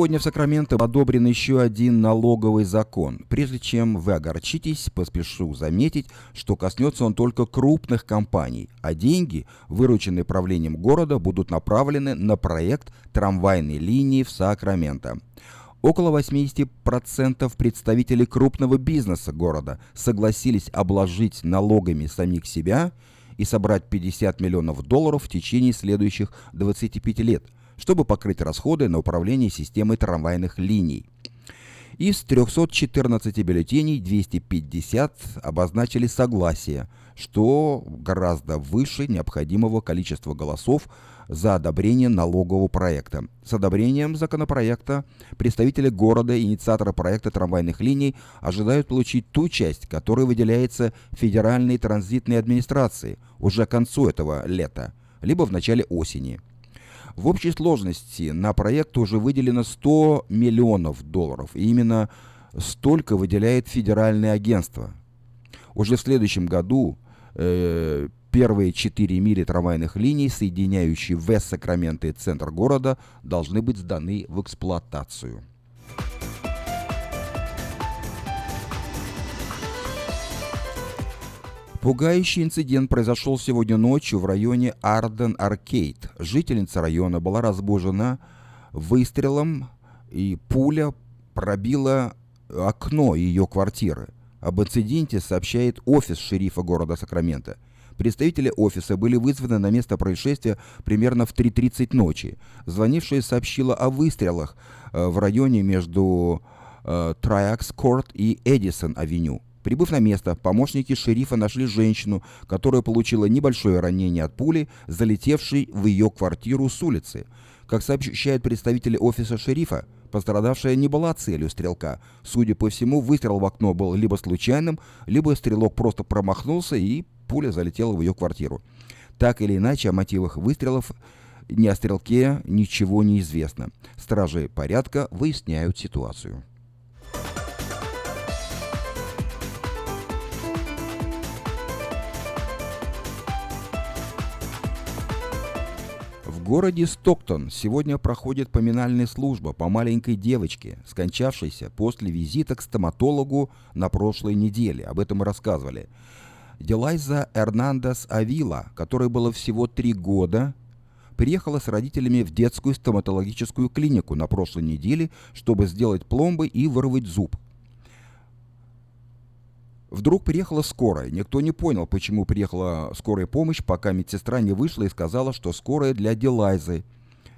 Сегодня в Сакраменто одобрен еще один налоговый закон. Прежде чем вы огорчитесь, поспешу заметить, что коснется он только крупных компаний, а деньги, вырученные правлением города, будут направлены на проект трамвайной линии в Сакраменто. Около 80% представителей крупного бизнеса города согласились обложить налогами самих себя и собрать 50 миллионов долларов в течение следующих 25 лет – чтобы покрыть расходы на управление системой трамвайных линий. Из 314 бюллетеней 250 обозначили согласие, что гораздо выше необходимого количества голосов за одобрение налогового проекта. С одобрением законопроекта представители города и инициаторы проекта трамвайных линий ожидают получить ту часть, которая выделяется Федеральной транзитной администрации уже к концу этого лета, либо в начале осени. В общей сложности на проект уже выделено 100 миллионов долларов. И именно столько выделяет федеральное агентство. Уже в следующем году э, первые четыре мили трамвайных линий, соединяющие Вест-Сакраменто и центр города, должны быть сданы в эксплуатацию. Пугающий инцидент произошел сегодня ночью в районе Арден-Аркейд. Жительница района была разбужена выстрелом, и пуля пробила окно ее квартиры. Об инциденте сообщает офис шерифа города Сакраменто. Представители офиса были вызваны на место происшествия примерно в 3.30 ночи. Звонившая сообщила о выстрелах э, в районе между э, Триакс-Корт и Эдисон-Авеню. Прибыв на место, помощники шерифа нашли женщину, которая получила небольшое ранение от пули, залетевшей в ее квартиру с улицы. Как сообщают представители офиса шерифа, пострадавшая не была целью стрелка. Судя по всему, выстрел в окно был либо случайным, либо стрелок просто промахнулся и пуля залетела в ее квартиру. Так или иначе, о мотивах выстрелов ни о стрелке ничего не известно. Стражи порядка выясняют ситуацию. Городе Стоктон сегодня проходит поминальная служба по маленькой девочке, скончавшейся после визита к стоматологу на прошлой неделе. Об этом мы рассказывали. Делайза Эрнандес Авила, которой было всего три года, приехала с родителями в детскую стоматологическую клинику на прошлой неделе, чтобы сделать пломбы и вырвать зуб. Вдруг приехала скорая. Никто не понял, почему приехала скорая помощь, пока медсестра не вышла и сказала, что скорая для Дилайзы,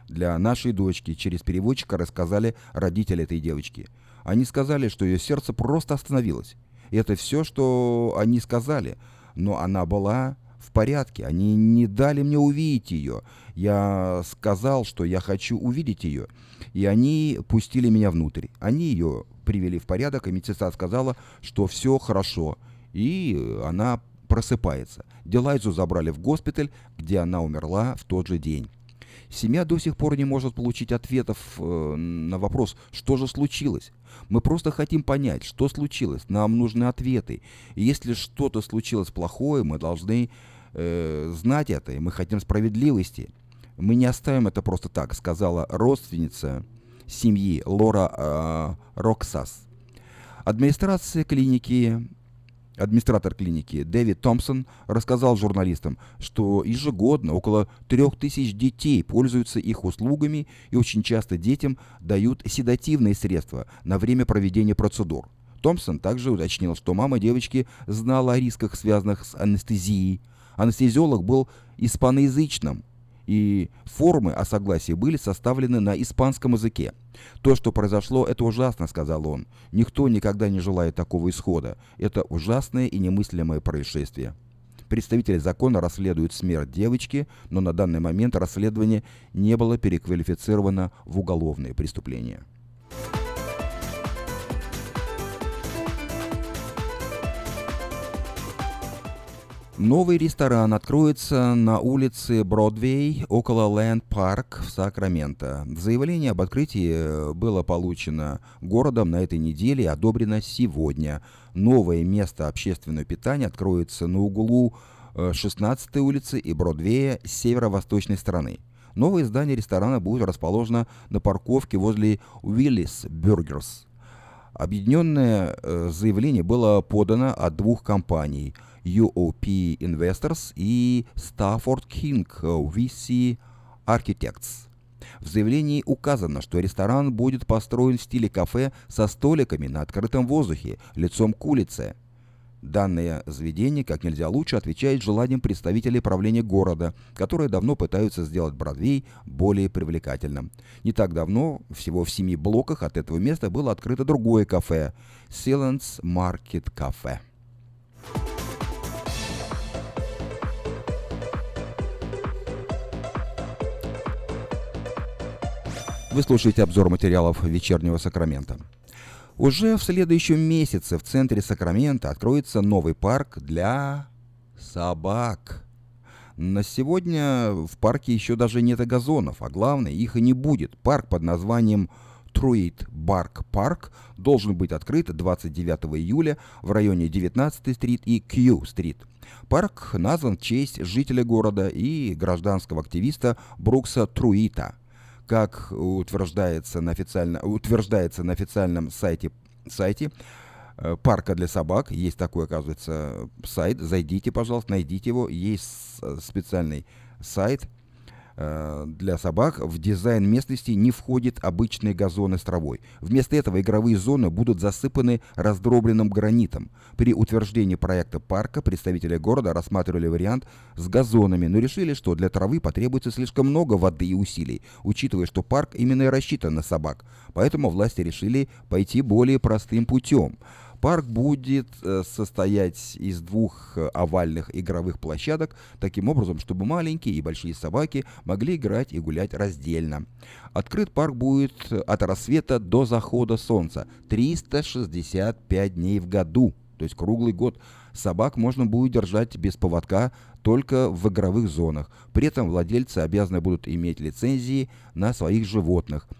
для нашей дочки. Через переводчика рассказали родители этой девочки. Они сказали, что ее сердце просто остановилось. И это все, что они сказали. Но она была в порядке. Они не дали мне увидеть ее. Я сказал, что я хочу увидеть ее. И они пустили меня внутрь. Они ее привели в порядок, и медсестра сказала, что все хорошо, и она просыпается. Делайзу забрали в госпиталь, где она умерла в тот же день. Семья до сих пор не может получить ответов э, на вопрос, что же случилось. Мы просто хотим понять, что случилось. Нам нужны ответы. И если что-то случилось плохое, мы должны э, знать это, и мы хотим справедливости. Мы не оставим это просто так, сказала родственница семьи Лора э, Роксас. Администрация клиники Администратор клиники Дэвид Томпсон рассказал журналистам, что ежегодно около трех тысяч детей пользуются их услугами и очень часто детям дают седативные средства на время проведения процедур. Томпсон также уточнил, что мама девочки знала о рисках, связанных с анестезией. Анестезиолог был испаноязычным, и формы о согласии были составлены на испанском языке. «То, что произошло, это ужасно», — сказал он. «Никто никогда не желает такого исхода. Это ужасное и немыслимое происшествие». Представители закона расследуют смерть девочки, но на данный момент расследование не было переквалифицировано в уголовное преступление. Новый ресторан откроется на улице Бродвей около Лэнд Парк в Сакраменто. Заявление об открытии было получено городом на этой неделе и одобрено сегодня. Новое место общественного питания откроется на углу 16 э, улицы и Бродвея с северо-восточной стороны. Новое здание ресторана будет расположено на парковке возле Willis Burgers. Объединенное э, заявление было подано от двух компаний UOP Investors и Stafford King VC Architects. В заявлении указано, что ресторан будет построен в стиле кафе со столиками на открытом воздухе, лицом к улице. Данное заведение как нельзя лучше отвечает желаниям представителей правления города, которые давно пытаются сделать Бродвей более привлекательным. Не так давно, всего в семи блоках от этого места было открыто другое кафе – Silence Market Cafe. Вы слушаете обзор материалов вечернего Сакрамента. Уже в следующем месяце в центре Сакрамента откроется новый парк для собак. На сегодня в парке еще даже нет и газонов, а главное, их и не будет. Парк под названием Truitt Bark Park должен быть открыт 29 июля в районе 19 street и Q street. Парк назван в честь жителя города и гражданского активиста Брукса Труита – как утверждается на, официально, утверждается на официальном сайте, сайте э, парка для собак. Есть такой, оказывается, сайт. Зайдите, пожалуйста, найдите его. Есть специальный сайт – Э, для собак в дизайн местности не входит обычные газоны с травой. Вместо этого игровые зоны будут засыпаны раздробленным гранитом. При утверждении проекта парка представители города рассматривали вариант с газонами, но решили, что для травы потребуется слишком много воды и усилий, учитывая, что парк именно и рассчитан на собак. Поэтому власти решили пойти более простым путем – Парк будет э, состоять из двух э, овальных игровых площадок, таким образом, чтобы маленькие и большие собаки могли играть и гулять раздельно. Открыт парк будет от рассвета до захода солнца 365 дней в году, то есть круглый год. Собак можно будет держать без поводка только в игровых зонах. При этом владельцы обязаны будут иметь лицензии на своих животных – Э,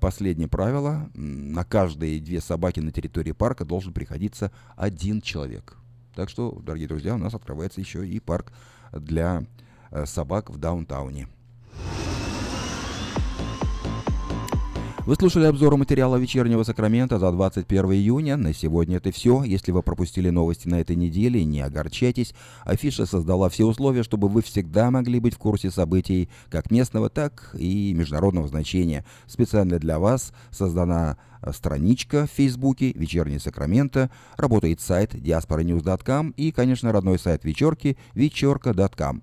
последнее правило. На каждые две собаки на территории парка должен приходиться один человек. Так что, дорогие друзья, у нас открывается еще и парк для э, собак в даунтауне. Вы слушали обзор материала вечернего Сакрамента за 21 июня. На сегодня это все. Если вы пропустили новости на этой неделе, не огорчайтесь. Афиша создала все условия, чтобы вы всегда могли быть в курсе событий как местного, так и международного значения. Специально для вас создана э, страничка в Фейсбуке «Вечерний Сакраменто», работает сайт diasporanews.com и, конечно, родной сайт вечерки вечерка.com.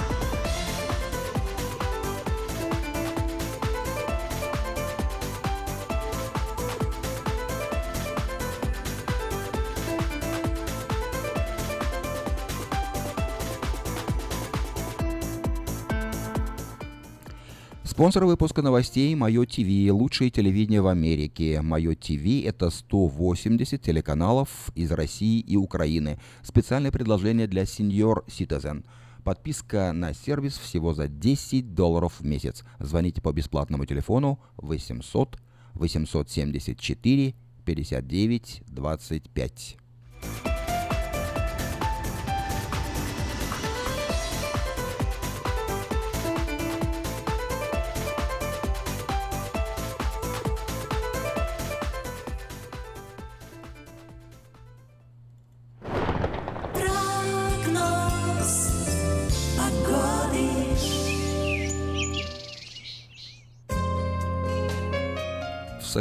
Спонсор выпуска новостей Мое ТВ, лучшее телевидение в Америке. Мое ТВ это 180 телеканалов из России и Украины. Специальное предложение для Senior Citizen. Подписка на сервис всего за 10 долларов в месяц. Звоните по бесплатному телефону 800 874 59 25.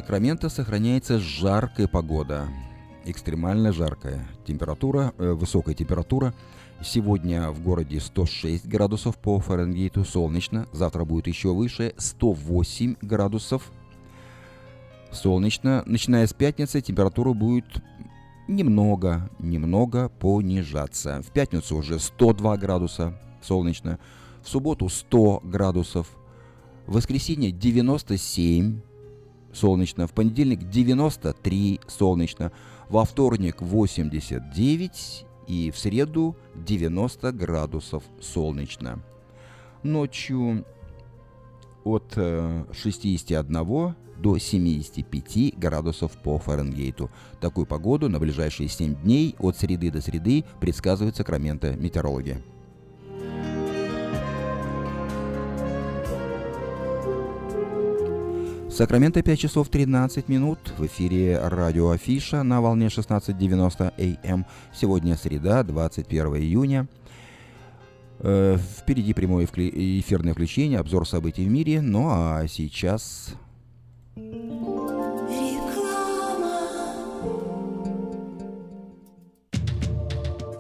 Сакраменто сохраняется жаркая погода, экстремально жаркая температура, э, высокая температура. Сегодня в городе 106 градусов по Фаренгейту солнечно, завтра будет еще выше 108 градусов солнечно. Начиная с пятницы температура будет немного, немного понижаться. В пятницу уже 102 градуса солнечно, в субботу 100 градусов, в воскресенье 97 солнечно, в понедельник 93 солнечно, во вторник 89 и в среду 90 градусов солнечно. ночью от 61 э, до 75 градусов по Фаренгейту. Такую погоду на ближайшие 7 дней от среды до среды предсказывают Сакраменто метеорологи. Сакраменто 5 часов 13 минут. В эфире радио Афиша на волне 16.90 АМ. Сегодня среда, 21 июня. Э, впереди прямое эфирное включение, обзор событий в мире. Ну а сейчас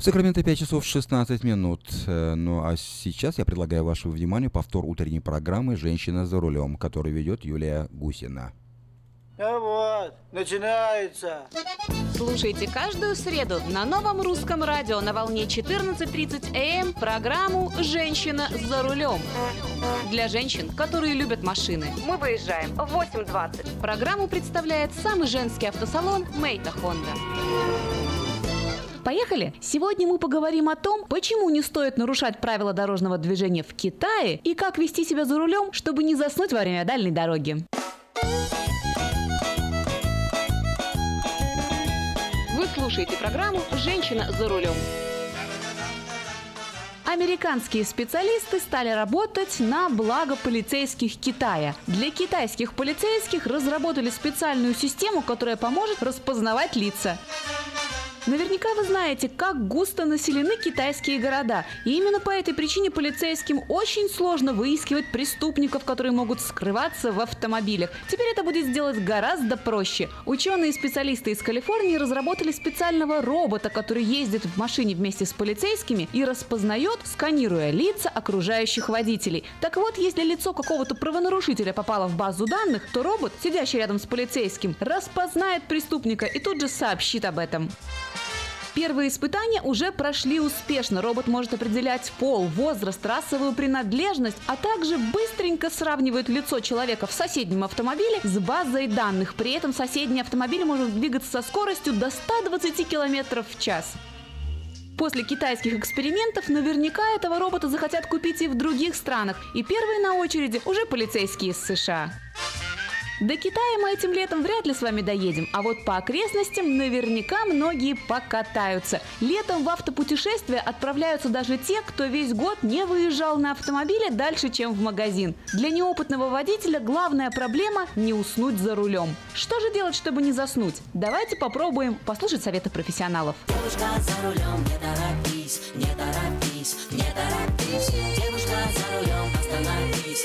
В Сакраменто 5 часов 16 минут. Э, ну а сейчас я предлагаю вашему вниманию повтор утренней программы «Женщина за рулем», которую ведет Юлия Гусина. Ну вот, начинается. Слушайте каждую среду на новом русском радио на волне 14.30 АМ эм программу «Женщина за рулем». Для женщин, которые любят машины. Мы выезжаем в 8.20. Программу представляет самый женский автосалон «Мейта Хонда». Поехали! Сегодня мы поговорим о том, почему не стоит нарушать правила дорожного движения в Китае и как вести себя за рулем, чтобы не заснуть во время дальней дороги. Вы слушаете программу «Женщина за рулем». Американские специалисты стали работать на благо полицейских Китая. Для китайских полицейских разработали специальную систему, которая поможет распознавать лица. Наверняка вы знаете, как густо населены китайские города. И именно по этой причине полицейским очень сложно выискивать преступников, которые могут скрываться в автомобилях. Теперь это будет сделать гораздо проще. Ученые и специалисты из Калифорнии разработали специального робота, который ездит в машине вместе с полицейскими и распознает, сканируя лица окружающих водителей. Так вот, если лицо какого-то правонарушителя попало в базу данных, то робот, сидящий рядом с полицейским, распознает преступника и тут же сообщит об этом. Первые испытания уже прошли успешно. Робот может определять пол, возраст, расовую принадлежность, а также быстренько сравнивает лицо человека в соседнем автомобиле с базой данных. При этом соседний автомобиль может двигаться со скоростью до 120 км в час. После китайских экспериментов наверняка этого робота захотят купить и в других странах. И первые на очереди уже полицейские из США. До Китая мы этим летом вряд ли с вами доедем, а вот по окрестностям наверняка многие покатаются. Летом в автопутешествия отправляются даже те, кто весь год не выезжал на автомобиле дальше, чем в магазин. Для неопытного водителя главная проблема – не уснуть за рулем. Что же делать, чтобы не заснуть? Давайте попробуем послушать советы профессионалов. Девушка за рулем, не торопись, не торопись, не торопись. Девушка за рулем, остановись,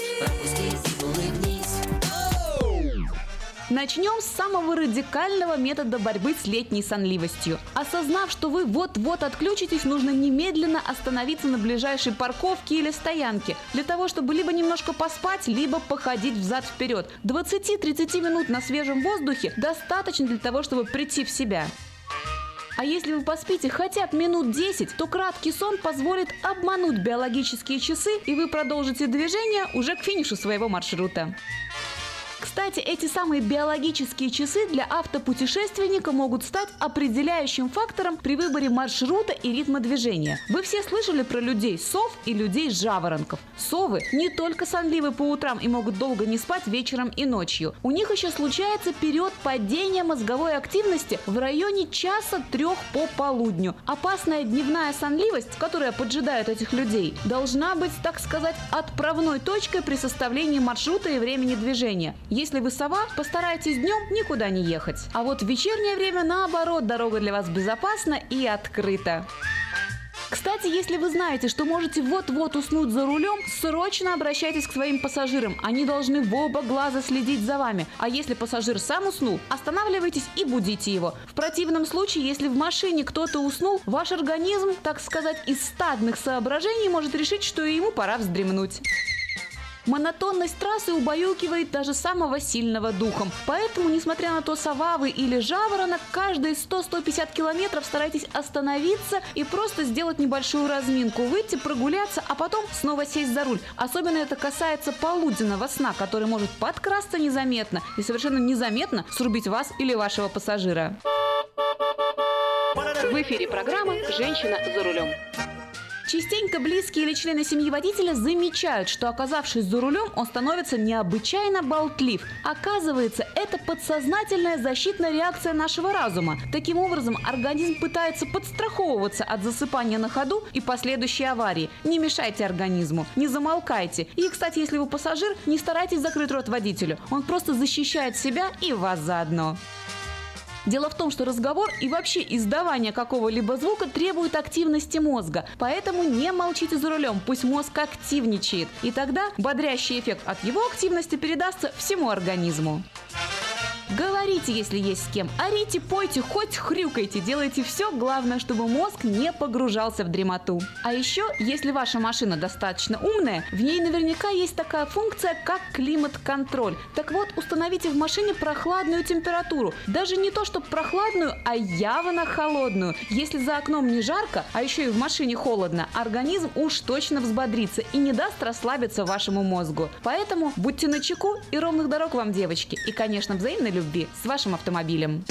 Начнем с самого радикального метода борьбы с летней сонливостью. Осознав, что вы вот-вот отключитесь, нужно немедленно остановиться на ближайшей парковке или стоянке, для того, чтобы либо немножко поспать, либо походить взад-вперед. 20-30 минут на свежем воздухе достаточно для того, чтобы прийти в себя. А если вы поспите хотя бы минут 10, то краткий сон позволит обмануть биологические часы, и вы продолжите движение уже к финишу своего маршрута. Кстати, эти самые биологические часы для автопутешественника могут стать определяющим фактором при выборе маршрута и ритма движения. Вы все слышали про людей сов и людей жаворонков. Совы не только сонливы по утрам и могут долго не спать вечером и ночью. У них еще случается период падения мозговой активности в районе часа трех по полудню. Опасная дневная сонливость, которая поджидает этих людей, должна быть, так сказать, отправной точкой при составлении маршрута и времени движения. Если вы сова, постарайтесь днем никуда не ехать. А вот в вечернее время, наоборот, дорога для вас безопасна и открыта. Кстати, если вы знаете, что можете вот-вот уснуть за рулем, срочно обращайтесь к своим пассажирам. Они должны в оба глаза следить за вами. А если пассажир сам уснул, останавливайтесь и будите его. В противном случае, если в машине кто-то уснул, ваш организм, так сказать, из стадных соображений может решить, что ему пора вздремнуть. Монотонность трассы убаюкивает даже самого сильного духом. Поэтому, несмотря на то, сова вы или жаворонок, каждые 100-150 километров старайтесь остановиться и просто сделать небольшую разминку, выйти, прогуляться, а потом снова сесть за руль. Особенно это касается полуденного сна, который может подкрасться незаметно и совершенно незаметно срубить вас или вашего пассажира. В эфире программы «Женщина за рулем». Частенько близкие или члены семьи водителя замечают, что оказавшись за рулем, он становится необычайно болтлив. Оказывается, это подсознательная защитная реакция нашего разума. Таким образом, организм пытается подстраховываться от засыпания на ходу и последующей аварии. Не мешайте организму, не замолкайте. И, кстати, если вы пассажир, не старайтесь закрыть рот водителю. Он просто защищает себя и вас заодно. Дело в том, что разговор и вообще издавание какого-либо звука требует активности мозга, поэтому не молчите за рулем, пусть мозг активничает, и тогда бодрящий эффект от его активности передастся всему организму. Говорите, если есть с кем. Орите, пойте, хоть хрюкайте. Делайте все. Главное, чтобы мозг не погружался в дремоту. А еще, если ваша машина достаточно умная, в ней наверняка есть такая функция, как климат-контроль. Так вот, установите в машине прохладную температуру. Даже не то, чтобы прохладную, а явно холодную. Если за окном не жарко, а еще и в машине холодно, организм уж точно взбодрится и не даст расслабиться вашему мозгу. Поэтому будьте начеку и ровных дорог вам, девочки. И, конечно, взаимной любви с вашим автомобилем.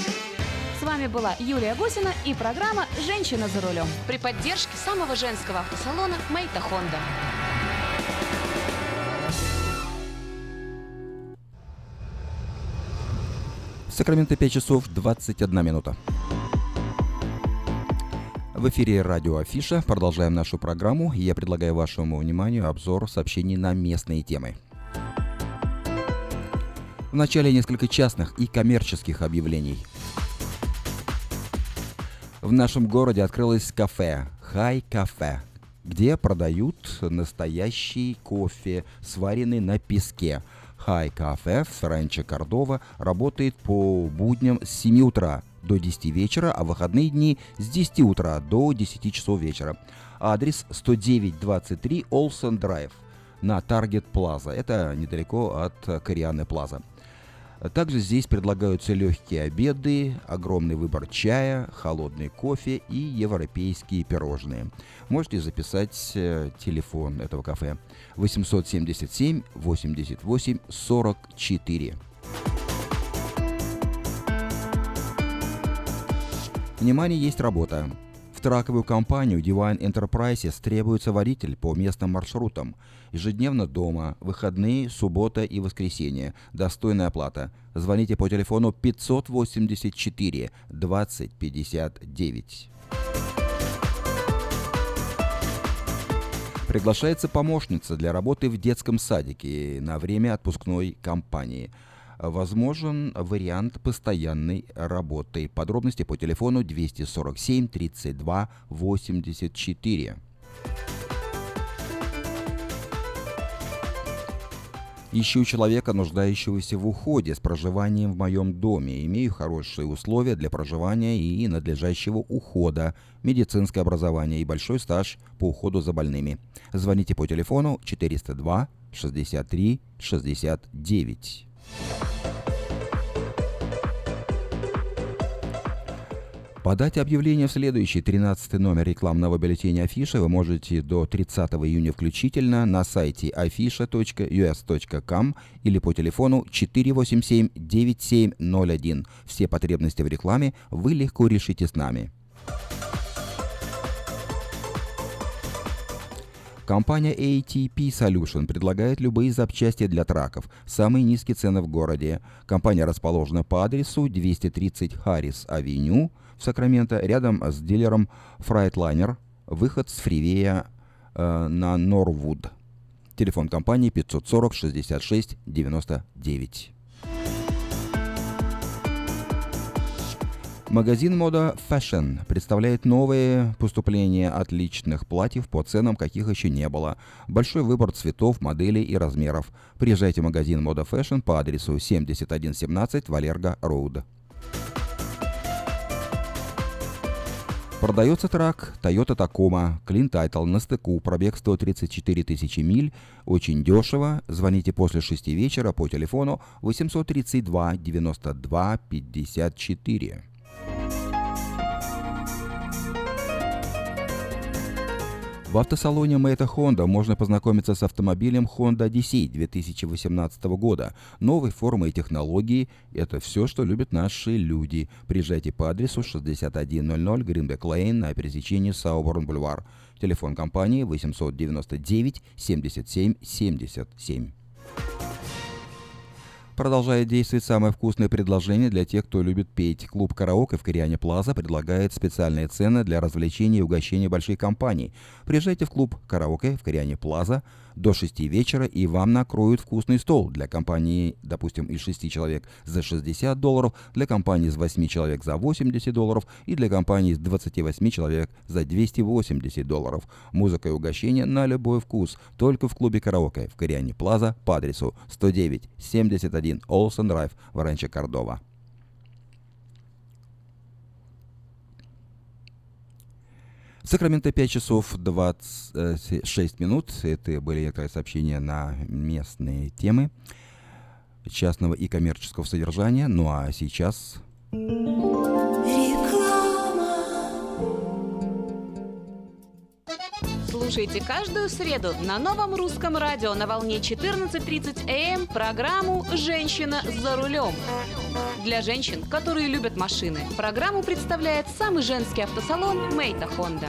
С вами была Юлия Гусина и программа «Женщина за рулем» при поддержке самого женского автосалона «Мэйта Хонда». Сакраменто 5 часов 21 минута. В эфире радио Афиша. Продолжаем нашу программу. Я предлагаю вашему вниманию обзор сообщений на местные темы. В начале несколько частных и коммерческих объявлений. В нашем городе открылось кафе «Хай Кафе», где продают настоящий кофе, сваренный на песке. «Хай Кафе» в Ранчо Кордова работает по будням с 7 утра до 10 вечера, а выходные дни с 10 утра до 10 часов вечера. Адрес 10923 Олсен Драйв на Таргет Плаза. Это недалеко от Корианы Плаза. Также здесь предлагаются легкие обеды, огромный выбор чая, холодный кофе и европейские пирожные. Можете записать э, телефон этого кафе 877 88 44. Внимание, есть работа. В траковую компанию Divine Enterprises требуется водитель по местным маршрутам. Ежедневно дома, выходные, суббота и воскресенье. Достойная оплата. Звоните по телефону 584 20 59. Приглашается помощница для работы в детском садике на время отпускной кампании. Возможен вариант постоянной работы. Подробности по телефону 247 32 84. Ищу человека, нуждающегося в уходе с проживанием в моем доме. Имею хорошие условия для проживания и надлежащего ухода, медицинское образование и большой стаж по уходу за больными. Звоните по телефону 402 63 69. Подать объявление в следующий 13 номер рекламного бюллетеня Афиши вы можете до 30 июня включительно на сайте afisha.us.com или по телефону 487-9701. Все потребности в рекламе вы легко решите с нами. Компания ATP Solution предлагает любые запчасти для траков. Самые низкие цены в городе. Компания расположена по адресу 230 Харрис Авеню в Сакраменто, рядом с дилером Freightliner, выход с фривея э, на Норвуд. Телефон компании 540 66 99. Магазин мода Fashion представляет новые поступления отличных платьев по ценам, каких еще не было. Большой выбор цветов, моделей и размеров. Приезжайте в магазин мода Fashion по адресу 7117 Валерго Роуд. Продается трак Toyota Tacoma, Clean Title на стыку, пробег 134 тысячи миль, очень дешево. Звоните после 6 вечера по телефону 832 92 54. В автосалоне Мэйта Honda можно познакомиться с автомобилем Honda Odyssey 2018 года. Новой формы и технологии – это все, что любят наши люди. Приезжайте по адресу 6100 Гринбек Лейн на пересечении Сауборн Бульвар. Телефон компании 899 77 77. Продолжает действовать самое вкусное предложение для тех, кто любит петь. Клуб «Караоке» в Кориане Плаза предлагает специальные цены для развлечения и угощения большой компании. Приезжайте в клуб «Караоке» в Кориане Плаза до 6 вечера, и вам накроют вкусный стол для компании, допустим, из 6 человек за 60 долларов, для компании из 8 человек за 80 долларов и для компании из 28 человек за 280 долларов. Музыка и угощение на любой вкус, только в клубе «Караоке» в Кориане Плаза по адресу 109 71 Олсен Драйв в Ранче Кордова. Сакраменто 5 часов 26 минут. Это были некоторые сообщения на местные темы частного и коммерческого содержания. Ну а сейчас... Слушайте каждую среду на новом русском радио на волне 14.30 АМ эм программу «Женщина за рулем». Для женщин, которые любят машины, программу представляет самый женский автосалон «Мейта Хонда».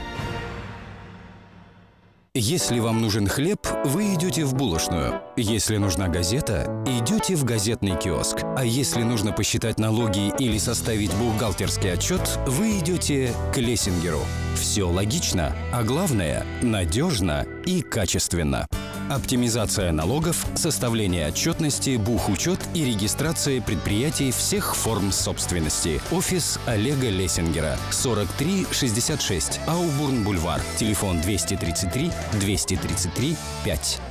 Если вам нужен хлеб, вы идете в булочную. Если нужна газета, идете в газетный киоск. А если нужно посчитать налоги или составить бухгалтерский отчет, вы идете к Лессингеру. Все логично, а главное – надежно и качественно. Оптимизация налогов, составление отчетности, бухучет и регистрация предприятий всех форм собственности. Офис Олега Лессингера. 4366 Аубурн-Бульвар. Телефон 233 233 5.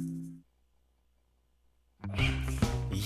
Thank you.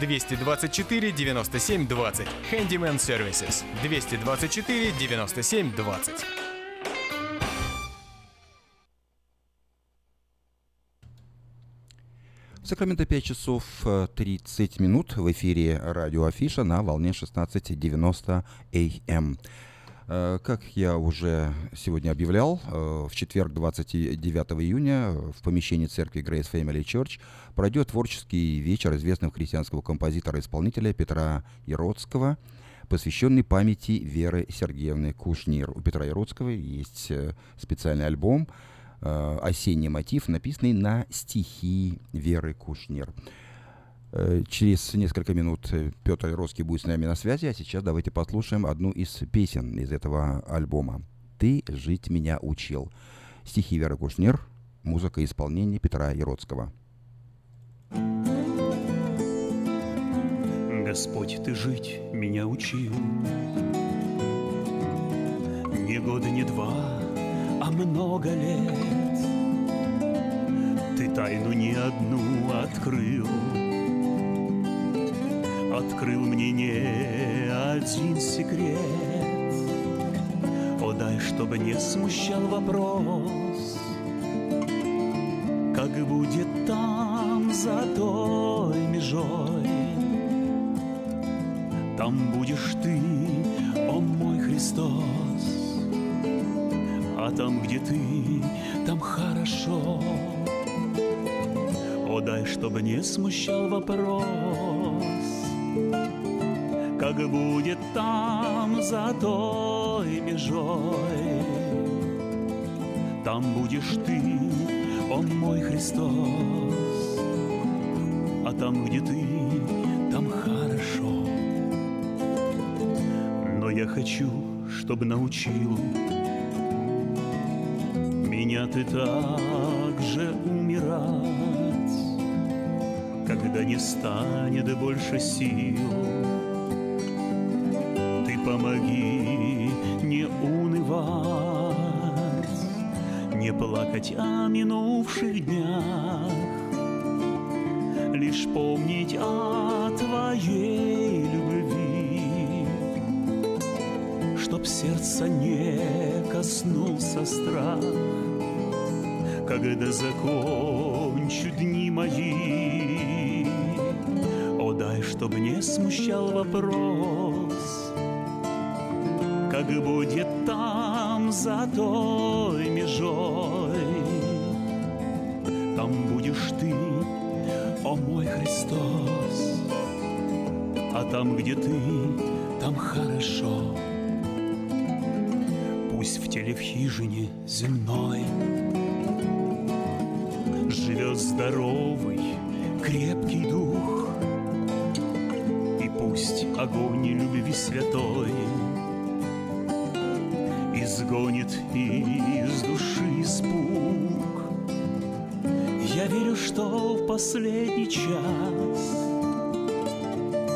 224 97 20. Handyman Services. 224 97 20. В Сакраменто 5 часов э, 30 минут в эфире радио Афиша на волне 16.90 АМ. Э, Как я уже сегодня объявлял, э, в четверг, 29 июня, в помещении церкви Grace Family Church пройдет творческий вечер известного христианского композитора-исполнителя Петра Яродского, посвященный памяти Веры Сергеевны Кушнир. У Петра Яродского есть э, специальный альбом э, «Осенний мотив», написанный на стихи Веры Кушнир. Э, Через несколько минут Петр Яродский будет с нами на связи, а сейчас давайте послушаем одну из песен из этого альбома. «Ты жить меня учил». Стихи Веры Кушнир, музыка и исполнение Петра Яродского. Господь, Ты жить меня учил. Не года, не два, а много лет. Ты тайну не одну открыл. Открыл мне не один секрет. О, дай, чтобы не смущал вопрос, Как будет там за той межой. Там будешь ты, о мой Христос, А там, где ты, там хорошо. О, дай, чтобы не смущал вопрос, Как будет там за той межой. Там будешь ты, о мой Христос, там, где ты, там хорошо. Но я хочу, чтобы научил Меня ты так же умирать, Когда не станет больше сил. Ты помоги не унывать, Не плакать о минувших днях, Лишь помнить о твоей любви, Чтоб сердца не коснулся страх, Когда закончу дни мои. О, дай, чтоб не смущал вопрос, Как будет там за той межой. Там будешь ты, о мой Христос, А там, где ты, там хорошо. Пусть в теле в хижине земной Живет здоровый, крепкий дух, И пусть огонь любви святой Изгонит из души испуг. Я верю, что в последний час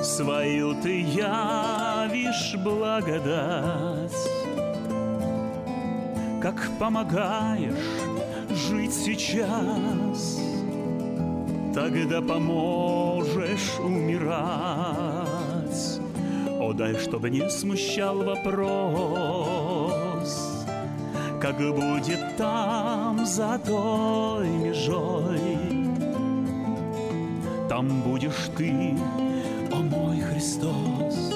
Свою ты явишь благодать, Как помогаешь жить сейчас, Тогда поможешь умирать. О, дай, чтобы не смущал вопрос, Как будет там за той межой. Там будешь ты, о мой Христос,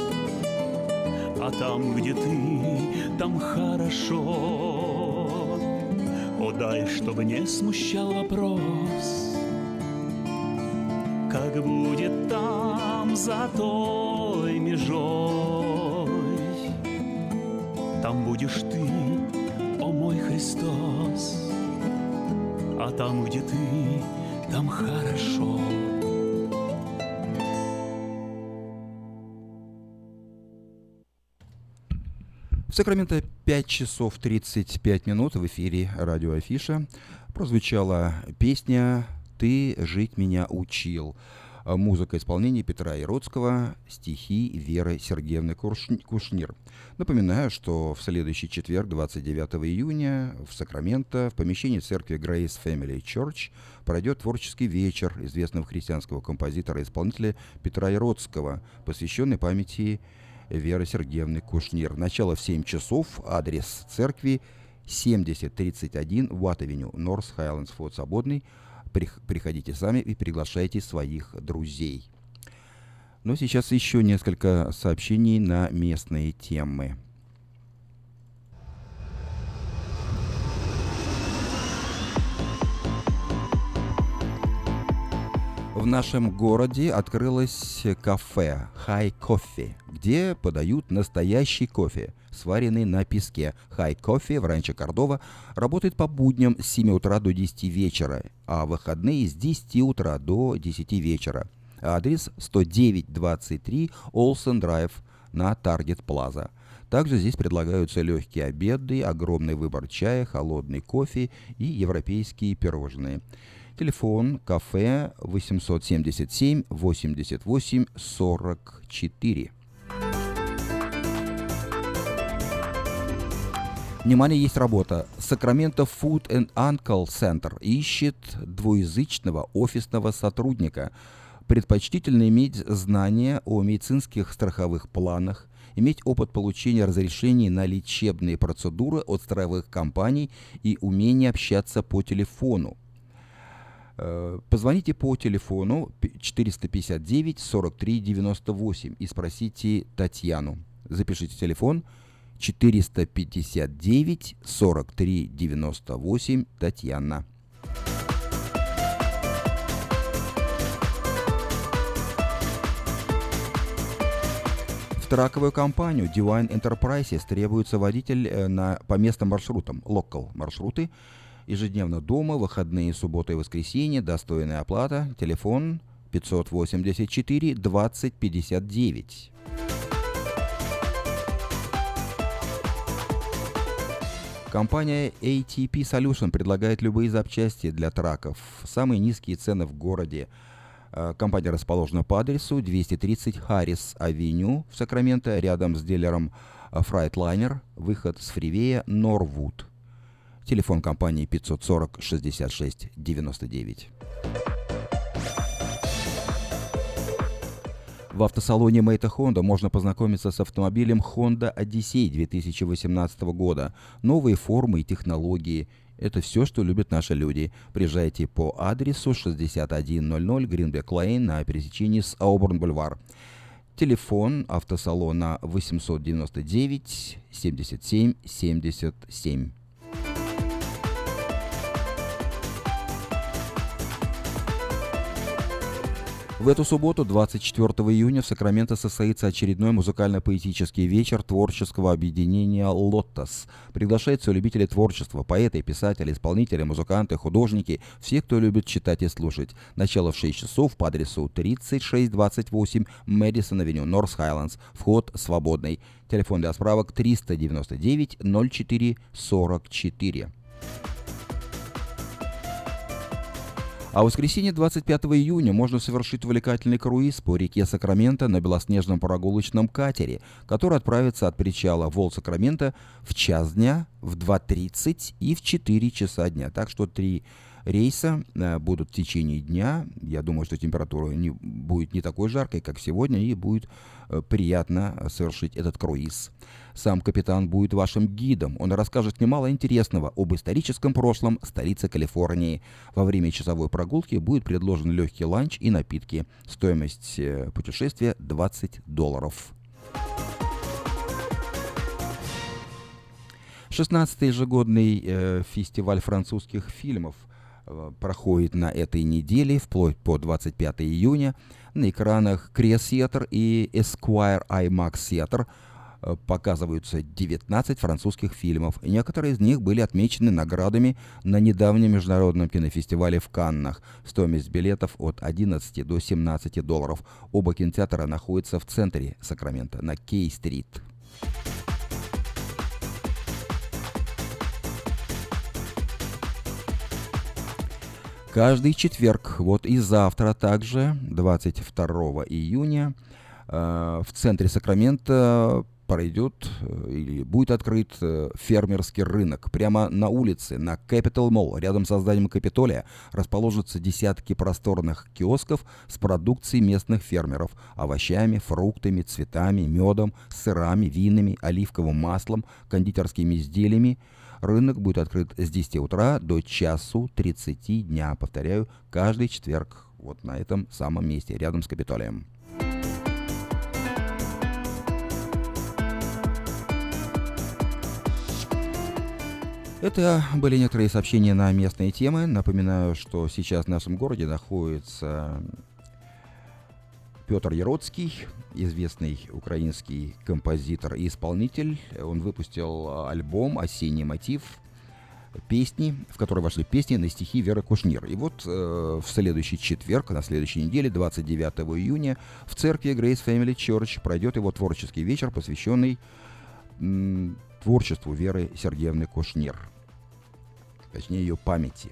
А там, где ты, там хорошо. О, дай, чтобы не смущал вопрос, Как будет там за той межой. Там, где ты, там хорошо. В Сакраменто 5 часов 35 минут в эфире радио Афиша. Прозвучала песня «Ты жить меня учил». А Музыка исполнения Петра Иродского, стихи Веры Сергеевны Кушнир. Напоминаю, что в следующий четверг, 29 июня, в Сакраменто, в помещении церкви Grace Family Church пройдет творческий вечер известного христианского композитора и исполнителя Петра Иродского, посвященный памяти Веры Сергеевны Кушнир. Начало в 7 часов. Адрес церкви 7031 Уатт-авеню, Норс Хайлендс, Форт Свободный. Прих- Приходите сами и приглашайте своих друзей. Но сейчас еще несколько сообщений на местные темы. В нашем городе открылось кафе High Coffee, где подают настоящий кофе, сваренный на песке. High Coffee в Ранчо Кордова работает по будням с 7 утра до 10 вечера, а выходные с 10 утра до 10 вечера. Адрес 10923 Олсен Драйв на Таргет Плаза. Также здесь предлагаются легкие обеды, огромный выбор чая, холодный кофе и европейские пирожные. Телефон кафе 877 88 44. Внимание, есть работа. Сакраменто Food and Uncle Center ищет двуязычного офисного сотрудника. Предпочтительно иметь знания о медицинских страховых планах, иметь опыт получения разрешений на лечебные процедуры от страховых компаний и умение общаться по телефону. Э, позвоните по телефону 459 43 98 и спросите Татьяну. Запишите телефон 459 43 98 Татьяна. В траковую компанию Divine Enterprises требуется водитель э, на, по местным маршрутам, локал маршруты, ежедневно дома, выходные, субботы и воскресенье, достойная оплата, телефон 584 20 59. Компания ATP Solution предлагает любые запчасти для траков. Самые низкие цены в городе. Э, Компания расположена по адресу 230 Харрис Авеню в Сакраменто, рядом с дилером э, Freightliner, выход с фривея Норвуд. Телефон компании 540 66 99. В автосалоне Мэйта Honda можно познакомиться с автомобилем Honda Odyssey 2018 года. Новые формы и технологии – это все, что любят наши люди. Приезжайте по адресу 6100 Гринбек Лейн на пересечении с Ауборн Бульвар. Телефон автосалона 899 77 77. В эту субботу, 24 июня, в Сакраменто состоится очередной музыкально-поэтический вечер творческого объединения «Лоттос». Приглашаются любители творчества, поэты, писатели, исполнители, музыканты, художники, все, кто любит читать и слушать. Начало в 6 часов по адресу 3628 Madison Avenue, North Highlands. Вход свободный. Телефон для справок 399 04 44. А в воскресенье 25 июня можно совершить увлекательный круиз по реке Сакраменто на белоснежном прогулочном катере, который отправится от причала в Old Sacramento в час дня, в 2.30 и в 4 часа дня. Так что три рейса э, будут в течение дня. Я думаю, что температура не, будет не такой жаркой, как сегодня, и будет э, приятно совершить этот круиз. Сам капитан будет вашим гидом. Он расскажет немало интересного об историческом прошлом столицы Калифорнии. Во время часовой прогулки будет предложен легкий ланч и напитки. Стоимость э, путешествия 20 долларов. 16-й ежегодный э, фестиваль французских фильмов э, проходит на этой неделе, вплоть по 25 июня. На экранах Крес Theater и Esquire IMAX Theater э, показываются 19 французских фильмов. Некоторые из них были отмечены наградами на недавнем международном кинофестивале в Каннах. Стоимость билетов от 11 до 17 долларов. Оба кинотеатра находятся в центре Сакрамента на Кей-стрит. Каждый четверг, вот и завтра также, 22 июня, э, в центре Сакрамента пройдет э, или будет открыт э, фермерский рынок. Прямо на улице, на Capital Mall, рядом с зданием Капитолия, расположатся десятки просторных киосков с продукцией местных фермеров, овощами, фруктами, цветами, медом, сырами, винами, оливковым маслом, кондитерскими изделиями. Рынок будет открыт с 10 утра до часу 30 дня. Повторяю, каждый четверг вот на этом самом месте, рядом с Капитолием. Это были некоторые сообщения на местные темы. Напоминаю, что сейчас в нашем городе находится Петр Яроцкий, известный украинский композитор и исполнитель. Он выпустил альбом «Осенний мотив», песни, в которые вошли песни на стихи Веры Кушнир. И вот э, в следующий четверг, на следующей неделе, 29 июня, в церкви Grace Family Church пройдет его творческий вечер, посвященный м, творчеству Веры Сергеевны Кушнир. Точнее, ее памяти.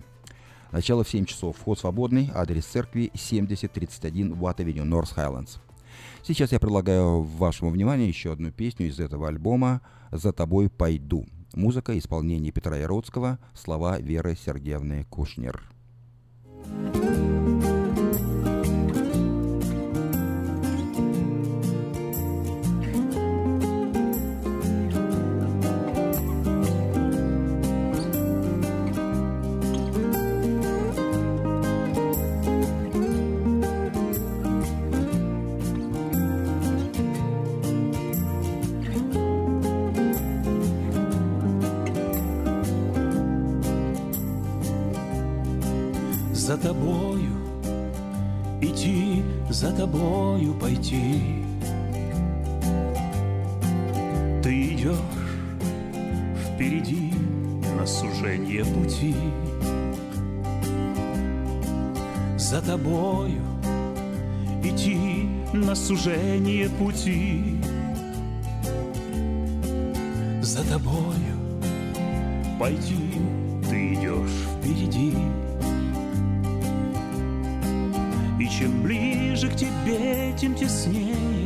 Начало в 7 часов. Вход свободный. Адрес церкви 7031 Уатт-Авеню, Норс Хайлендс. Сейчас я предлагаю вашему вниманию еще одну песню из этого альбома «За тобой пойду». Музыка, исполнение Петра Яроцкого, слова Веры Сергеевны Кушнер. За пути. За тобою идти на сужение пути. За тобою пойти ты идешь впереди. И чем ближе к тебе, тем теснее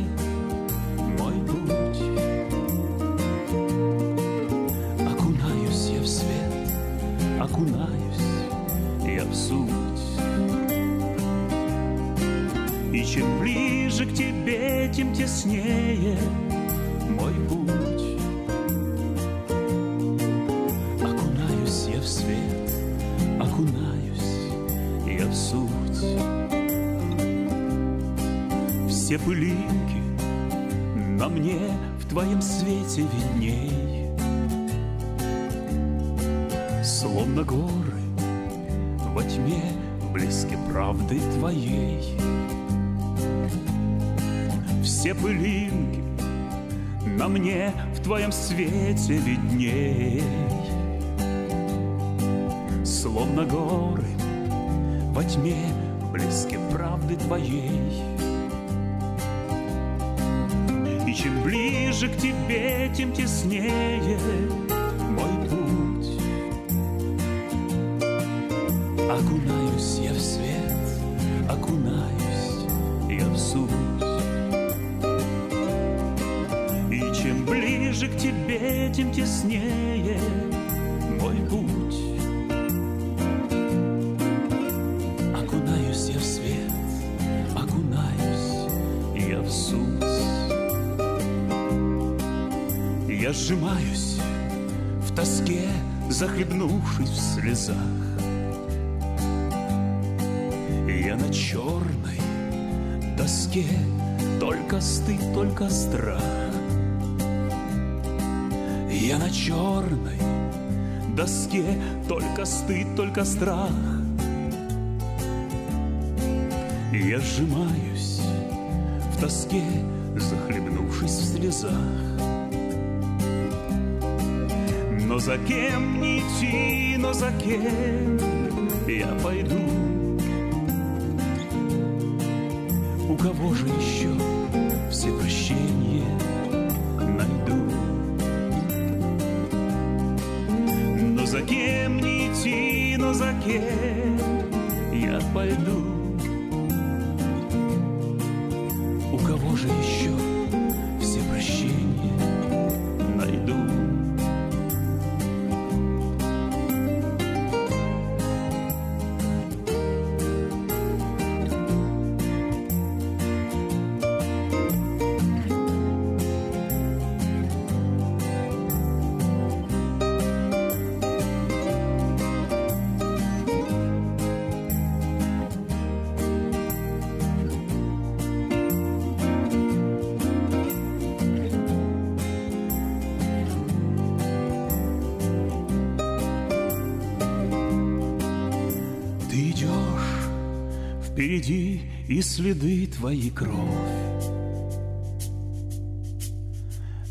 Все пылинки на мне в твоем свете видней, Словно горы во тьме блеске правды твоей. Все пылинки на мне в твоем свете видней, Словно горы во тьме блеске правды твоей. Чем ближе к тебе, тем теснее мой путь. Окунаюсь я в свет, окунаюсь я в суть. И чем ближе к тебе, тем теснее мой путь. Окунаюсь я в свет, окунаюсь я в суть. Я сжимаюсь в тоске, захлебнувшись в слезах. Я на черной доске, только стыд, только страх. Я на черной доске, только стыд, только страх. Я сжимаюсь в тоске, захлебнувшись в слезах. За кем не идти, но за кем я пойду? У кого же еще все прощения найду? Но за кем не идти, но за кем и следы твои кровь.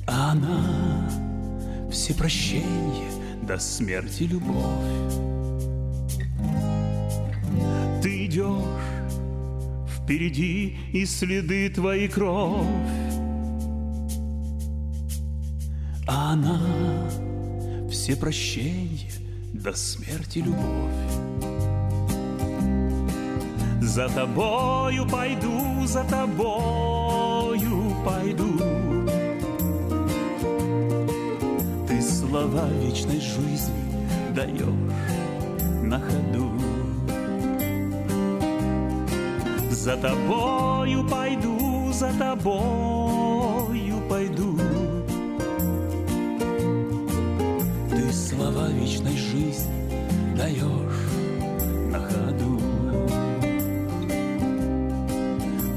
Она все прощенье до смерти любовь. Ты идешь впереди, и следы твои кровь. Она все прощенье до смерти любовь. За тобою пойду, за тобою пойду. Ты слова вечной жизни даешь на ходу. За тобою пойду, за тобою пойду. Ты слова вечной жизни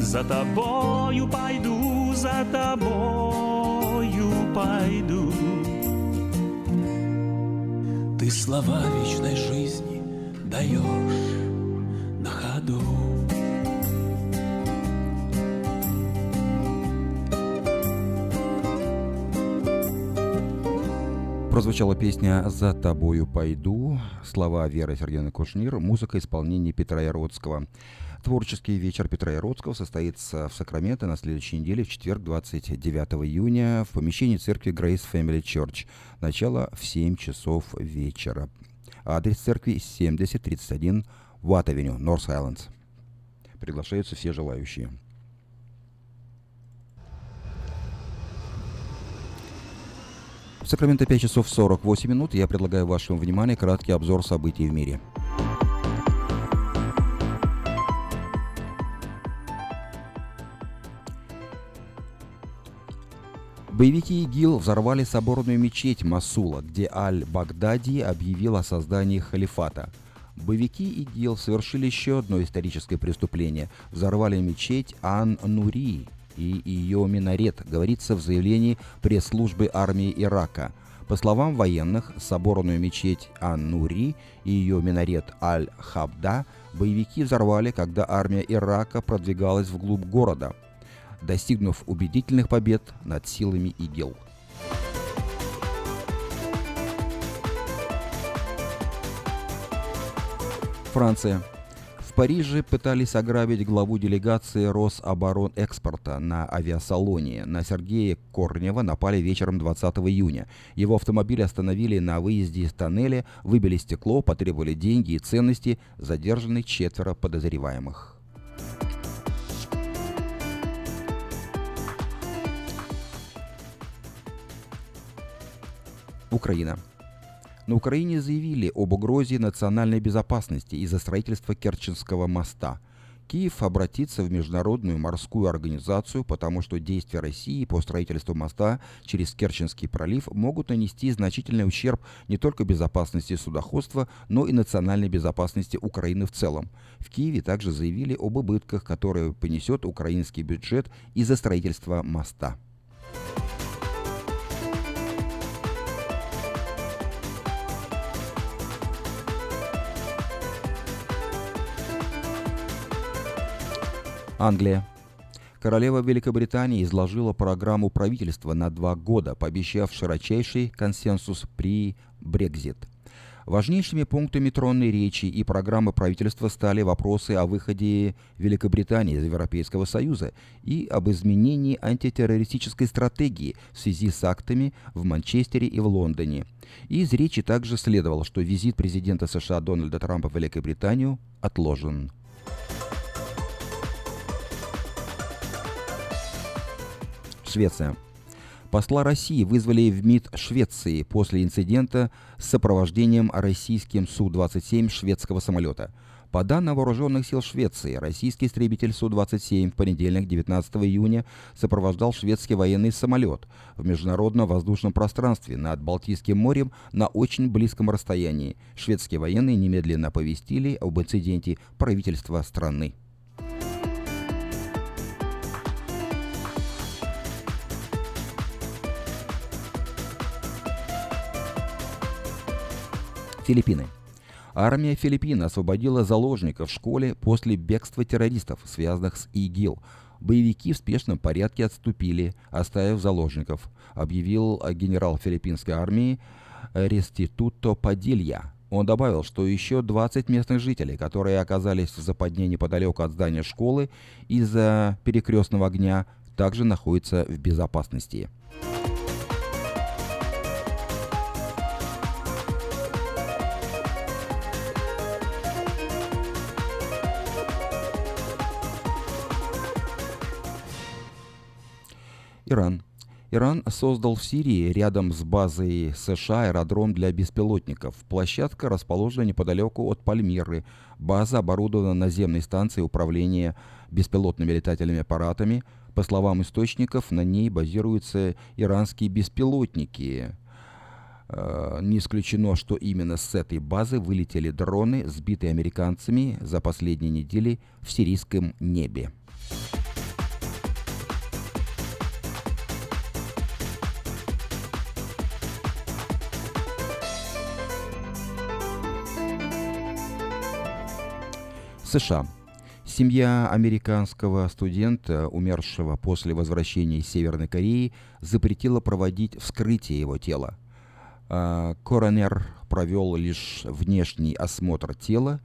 За тобою пойду, за тобою пойду. Ты слова вечной жизни даешь на ходу. Прозвучала песня «За тобою пойду», слова Веры Сергеевны Кушнир, музыка исполнения Петра Яродского. Творческий вечер Петра Яродского состоится в Сакраменто на следующей неделе, в четверг, 29 июня, в помещении церкви Grace Family Church. Начало в 7 часов вечера. Адрес церкви 7031 Ватт-авеню, Норс Айлендс. Приглашаются все желающие. В Сакраменто 5 часов 48 минут. Я предлагаю вашему вниманию краткий обзор событий в мире. Боевики ИГИЛ взорвали соборную мечеть Масула, где Аль-Багдади объявил о создании халифата. Боевики ИГИЛ совершили еще одно историческое преступление. Взорвали мечеть Ан-Нури, и ее минарет, говорится в заявлении пресс-службы армии Ирака. По словам военных, соборную мечеть Ан-Нури и ее минарет Аль-Хабда боевики взорвали, когда армия Ирака продвигалась вглубь города, достигнув убедительных побед над силами ИГИЛ. Франция. Париже пытались ограбить главу делегации Рособоронэкспорта на авиасалоне. На Сергея Корнева напали вечером 20 июня. Его автомобиль остановили на выезде из тоннеля, выбили стекло, потребовали деньги и ценности, задержаны четверо подозреваемых. Украина. На Украине заявили об угрозе национальной безопасности из-за строительства Керченского моста. Киев обратится в Международную морскую организацию, потому что действия России по строительству моста через Керченский пролив могут нанести значительный ущерб не только безопасности судоходства, но и национальной безопасности Украины в целом. В Киеве также заявили об убытках, которые понесет украинский бюджет из-за строительства моста. Англия. Королева Великобритании изложила программу правительства на два года, пообещав широчайший консенсус при Брекзит. Важнейшими пунктами тронной речи и программы правительства стали вопросы о выходе Великобритании из Европейского Союза и об изменении антитеррористической стратегии в связи с актами в Манчестере и в Лондоне. Из речи также следовало, что визит президента США Дональда Трампа в Великобританию отложен. Швеция. Посла России вызвали в МИД Швеции после инцидента с сопровождением российским Су-27 шведского самолета. По данным вооруженных сил Швеции, российский истребитель Су-27 в понедельник, 19 июня, сопровождал шведский военный самолет в международном воздушном пространстве над Балтийским морем на очень близком расстоянии. Шведские военные немедленно оповестили об инциденте правительства страны. Филиппины. Армия Филиппин освободила заложников в школе после бегства террористов, связанных с ИГИЛ. Боевики в спешном порядке отступили, оставив заложников, объявил генерал филиппинской армии Реституто Падилья. Он добавил, что еще 20 местных жителей, которые оказались в западне неподалеку от здания школы из-за перекрестного огня, также находятся в безопасности. Иран. Иран создал в Сирии рядом с базой США аэродром для беспилотников. Площадка расположена неподалеку от Пальмиры. База оборудована наземной станцией управления беспилотными летательными аппаратами. По словам источников, на ней базируются иранские беспилотники. Э, не исключено, что именно с этой базы вылетели дроны, сбитые американцами за последние недели в сирийском небе. США. Семья американского студента, умершего после возвращения из Северной Кореи, запретила проводить вскрытие его тела. А, коронер провел лишь внешний осмотр тела,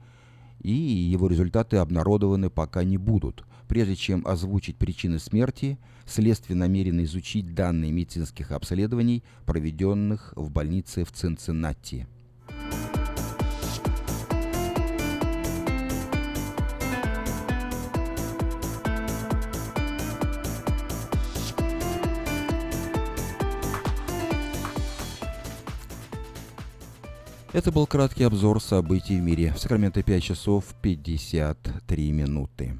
и его результаты обнародованы пока не будут. Прежде чем озвучить причины смерти, следствие намерено изучить данные медицинских обследований, проведенных в больнице в Цинциннати. Это был краткий обзор событий в мире. В Сакраменто 5 часов 53 минуты.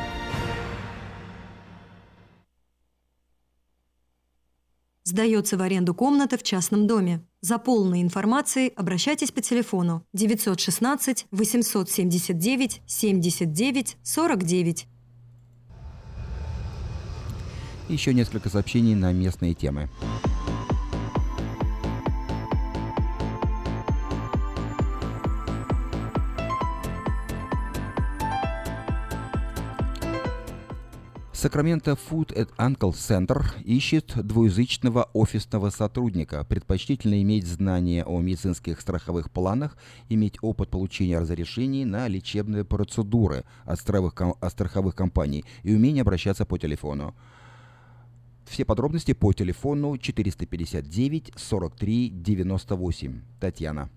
Сдается в аренду комната в частном доме. За полной информацией обращайтесь по телефону 916 879 79 49. Еще несколько сообщений на местные темы. Сакраменто Food and Uncle Center ищет двуязычного офисного сотрудника. Предпочтительно иметь знания о медицинских страховых планах, иметь опыт получения разрешений на лечебные процедуры от страховых, от страховых компаний и умение обращаться по телефону. Все подробности по телефону 459 43 98. Татьяна.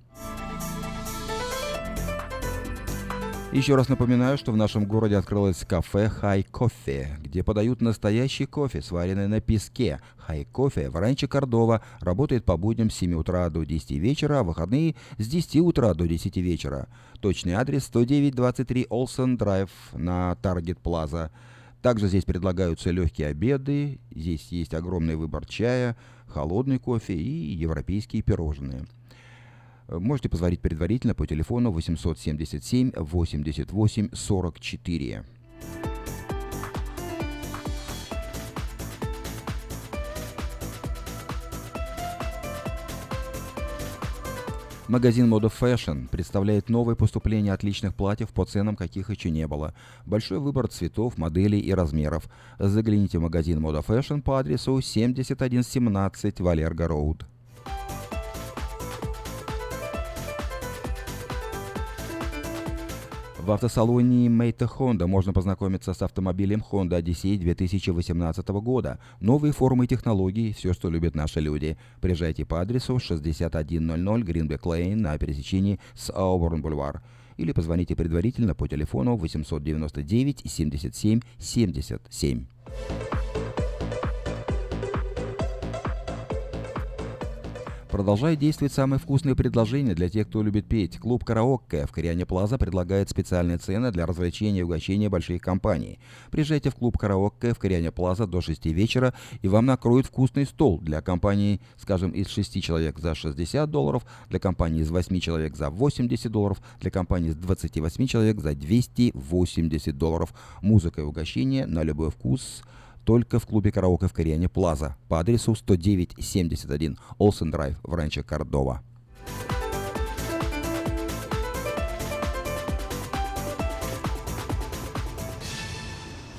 Еще раз напоминаю, что в нашем городе открылось кафе «Хай Кофе», где подают настоящий кофе, сваренный на песке. «Хай Кофе» в Ранче Кордова работает по будням с 7 утра до 10 вечера, а выходные с 10 утра до 10 вечера. Точный адрес 10923 Олсен Драйв на Таргет Плаза. Также здесь предлагаются легкие обеды, здесь есть огромный выбор чая, холодный кофе и европейские пирожные. Можете позвонить предварительно по телефону 877 88 44. Магазин Moda Fashion представляет новые поступления отличных платьев по ценам, каких еще не было. Большой выбор цветов, моделей и размеров. Загляните в магазин Moda Fashion по адресу 7117 Валерго Роуд. В автосалоне Мейта Honda можно познакомиться с автомобилем Honda Odyssey 2018 года. Новые формы и технологии, все, что любят наши люди. Приезжайте по адресу 6100 Гринбек Лейн на пересечении с Ауборн Бульвар. Или позвоните предварительно по телефону 899 77 77. Продолжает действовать самые вкусные предложения для тех, кто любит петь. Клуб «Караоке» в Кориане Плаза предлагает специальные цены для развлечения и угощения больших компаний. Приезжайте в клуб «Караоке» в Кориане Плаза до 6 вечера, и вам накроют вкусный стол для компании, скажем, из 6 человек за 60 долларов, для компании из 8 человек за 80 долларов, для компании из 28 человек за 280 долларов. Музыка и угощение на любой вкус – только в клубе караоке в Кориане Плаза по адресу 10971 Олсен Драйв в Ранче Кордова.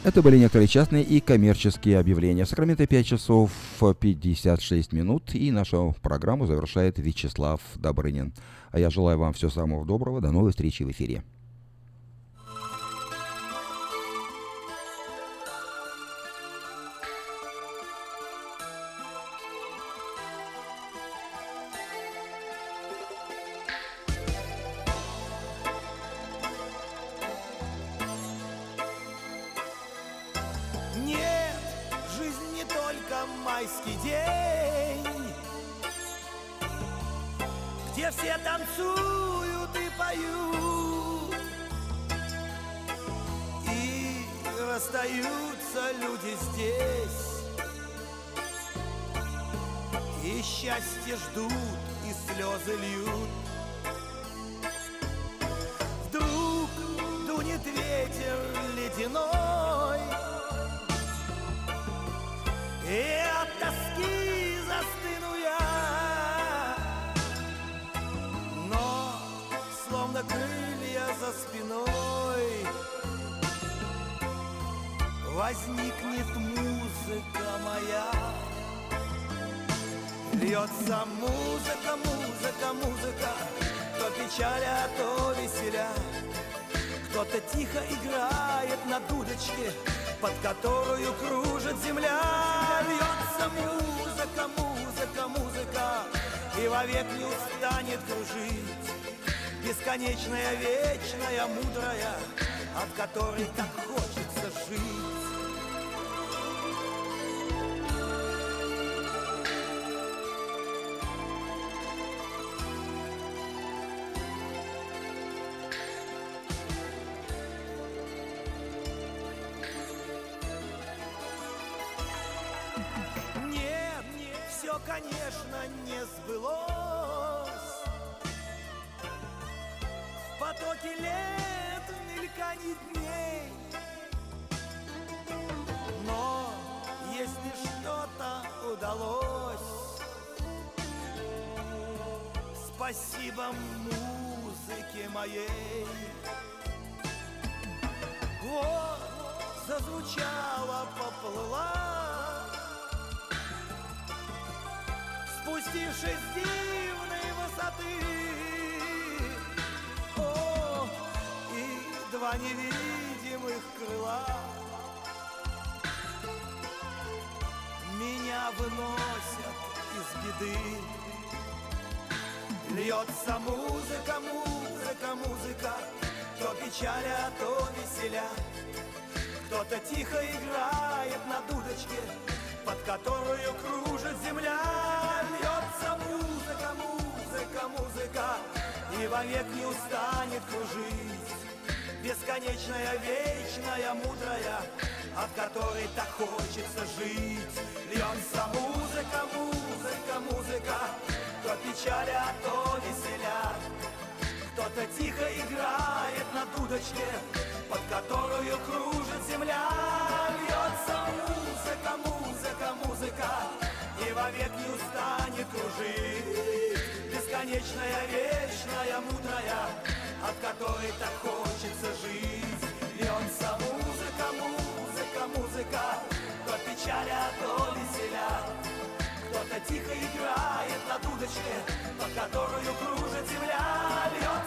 Это были некоторые частные и коммерческие объявления. В Сакраменто 5 часов 56 минут, и нашу программу завершает Вячеслав Добрынин. А я желаю вам всего самого доброго. До новой встречи в эфире. Майский день, где все танцуют и поют, и расстаются люди здесь. И счастье ждут, и слезы льют Вдруг дунет ветер ледяной Возникнет музыка моя. Льется музыка, музыка, музыка. То печаль, а то веселя. Кто-то тихо играет на дудочке Под которую кружит земля. Льется музыка, музыка, музыка. И вовек не устанет кружить Бесконечная, вечная, мудрая От которой так хочется жить Спасибо музыке моей Вот зазвучала, поплыла спустившись с дивной высоты. О, и два невидимых крыла меня выносят из беды. Льется музыка, музыка, музыка, то печаля, то веселя. Кто-то тихо играет на дудочке, под которую кружит земля. Льется музыка, музыка, музыка, и вовек не устанет кружить. Бесконечная, вечная, мудрая, от которой так хочется жить. Льется музыка, музыка, музыка, то печаля, то веселя. Кто-то тихо играет на дудочке, под которую кружит земля. Льется музыка, музыка, музыка, и вовек не устанет кружить. Бесконечная, вечная, мудрая, от которой так хочется жить. Льется музыка, музыка, музыка, то печаля, то веселя. Тихо играет на дудочке, по которую кружит земля, льет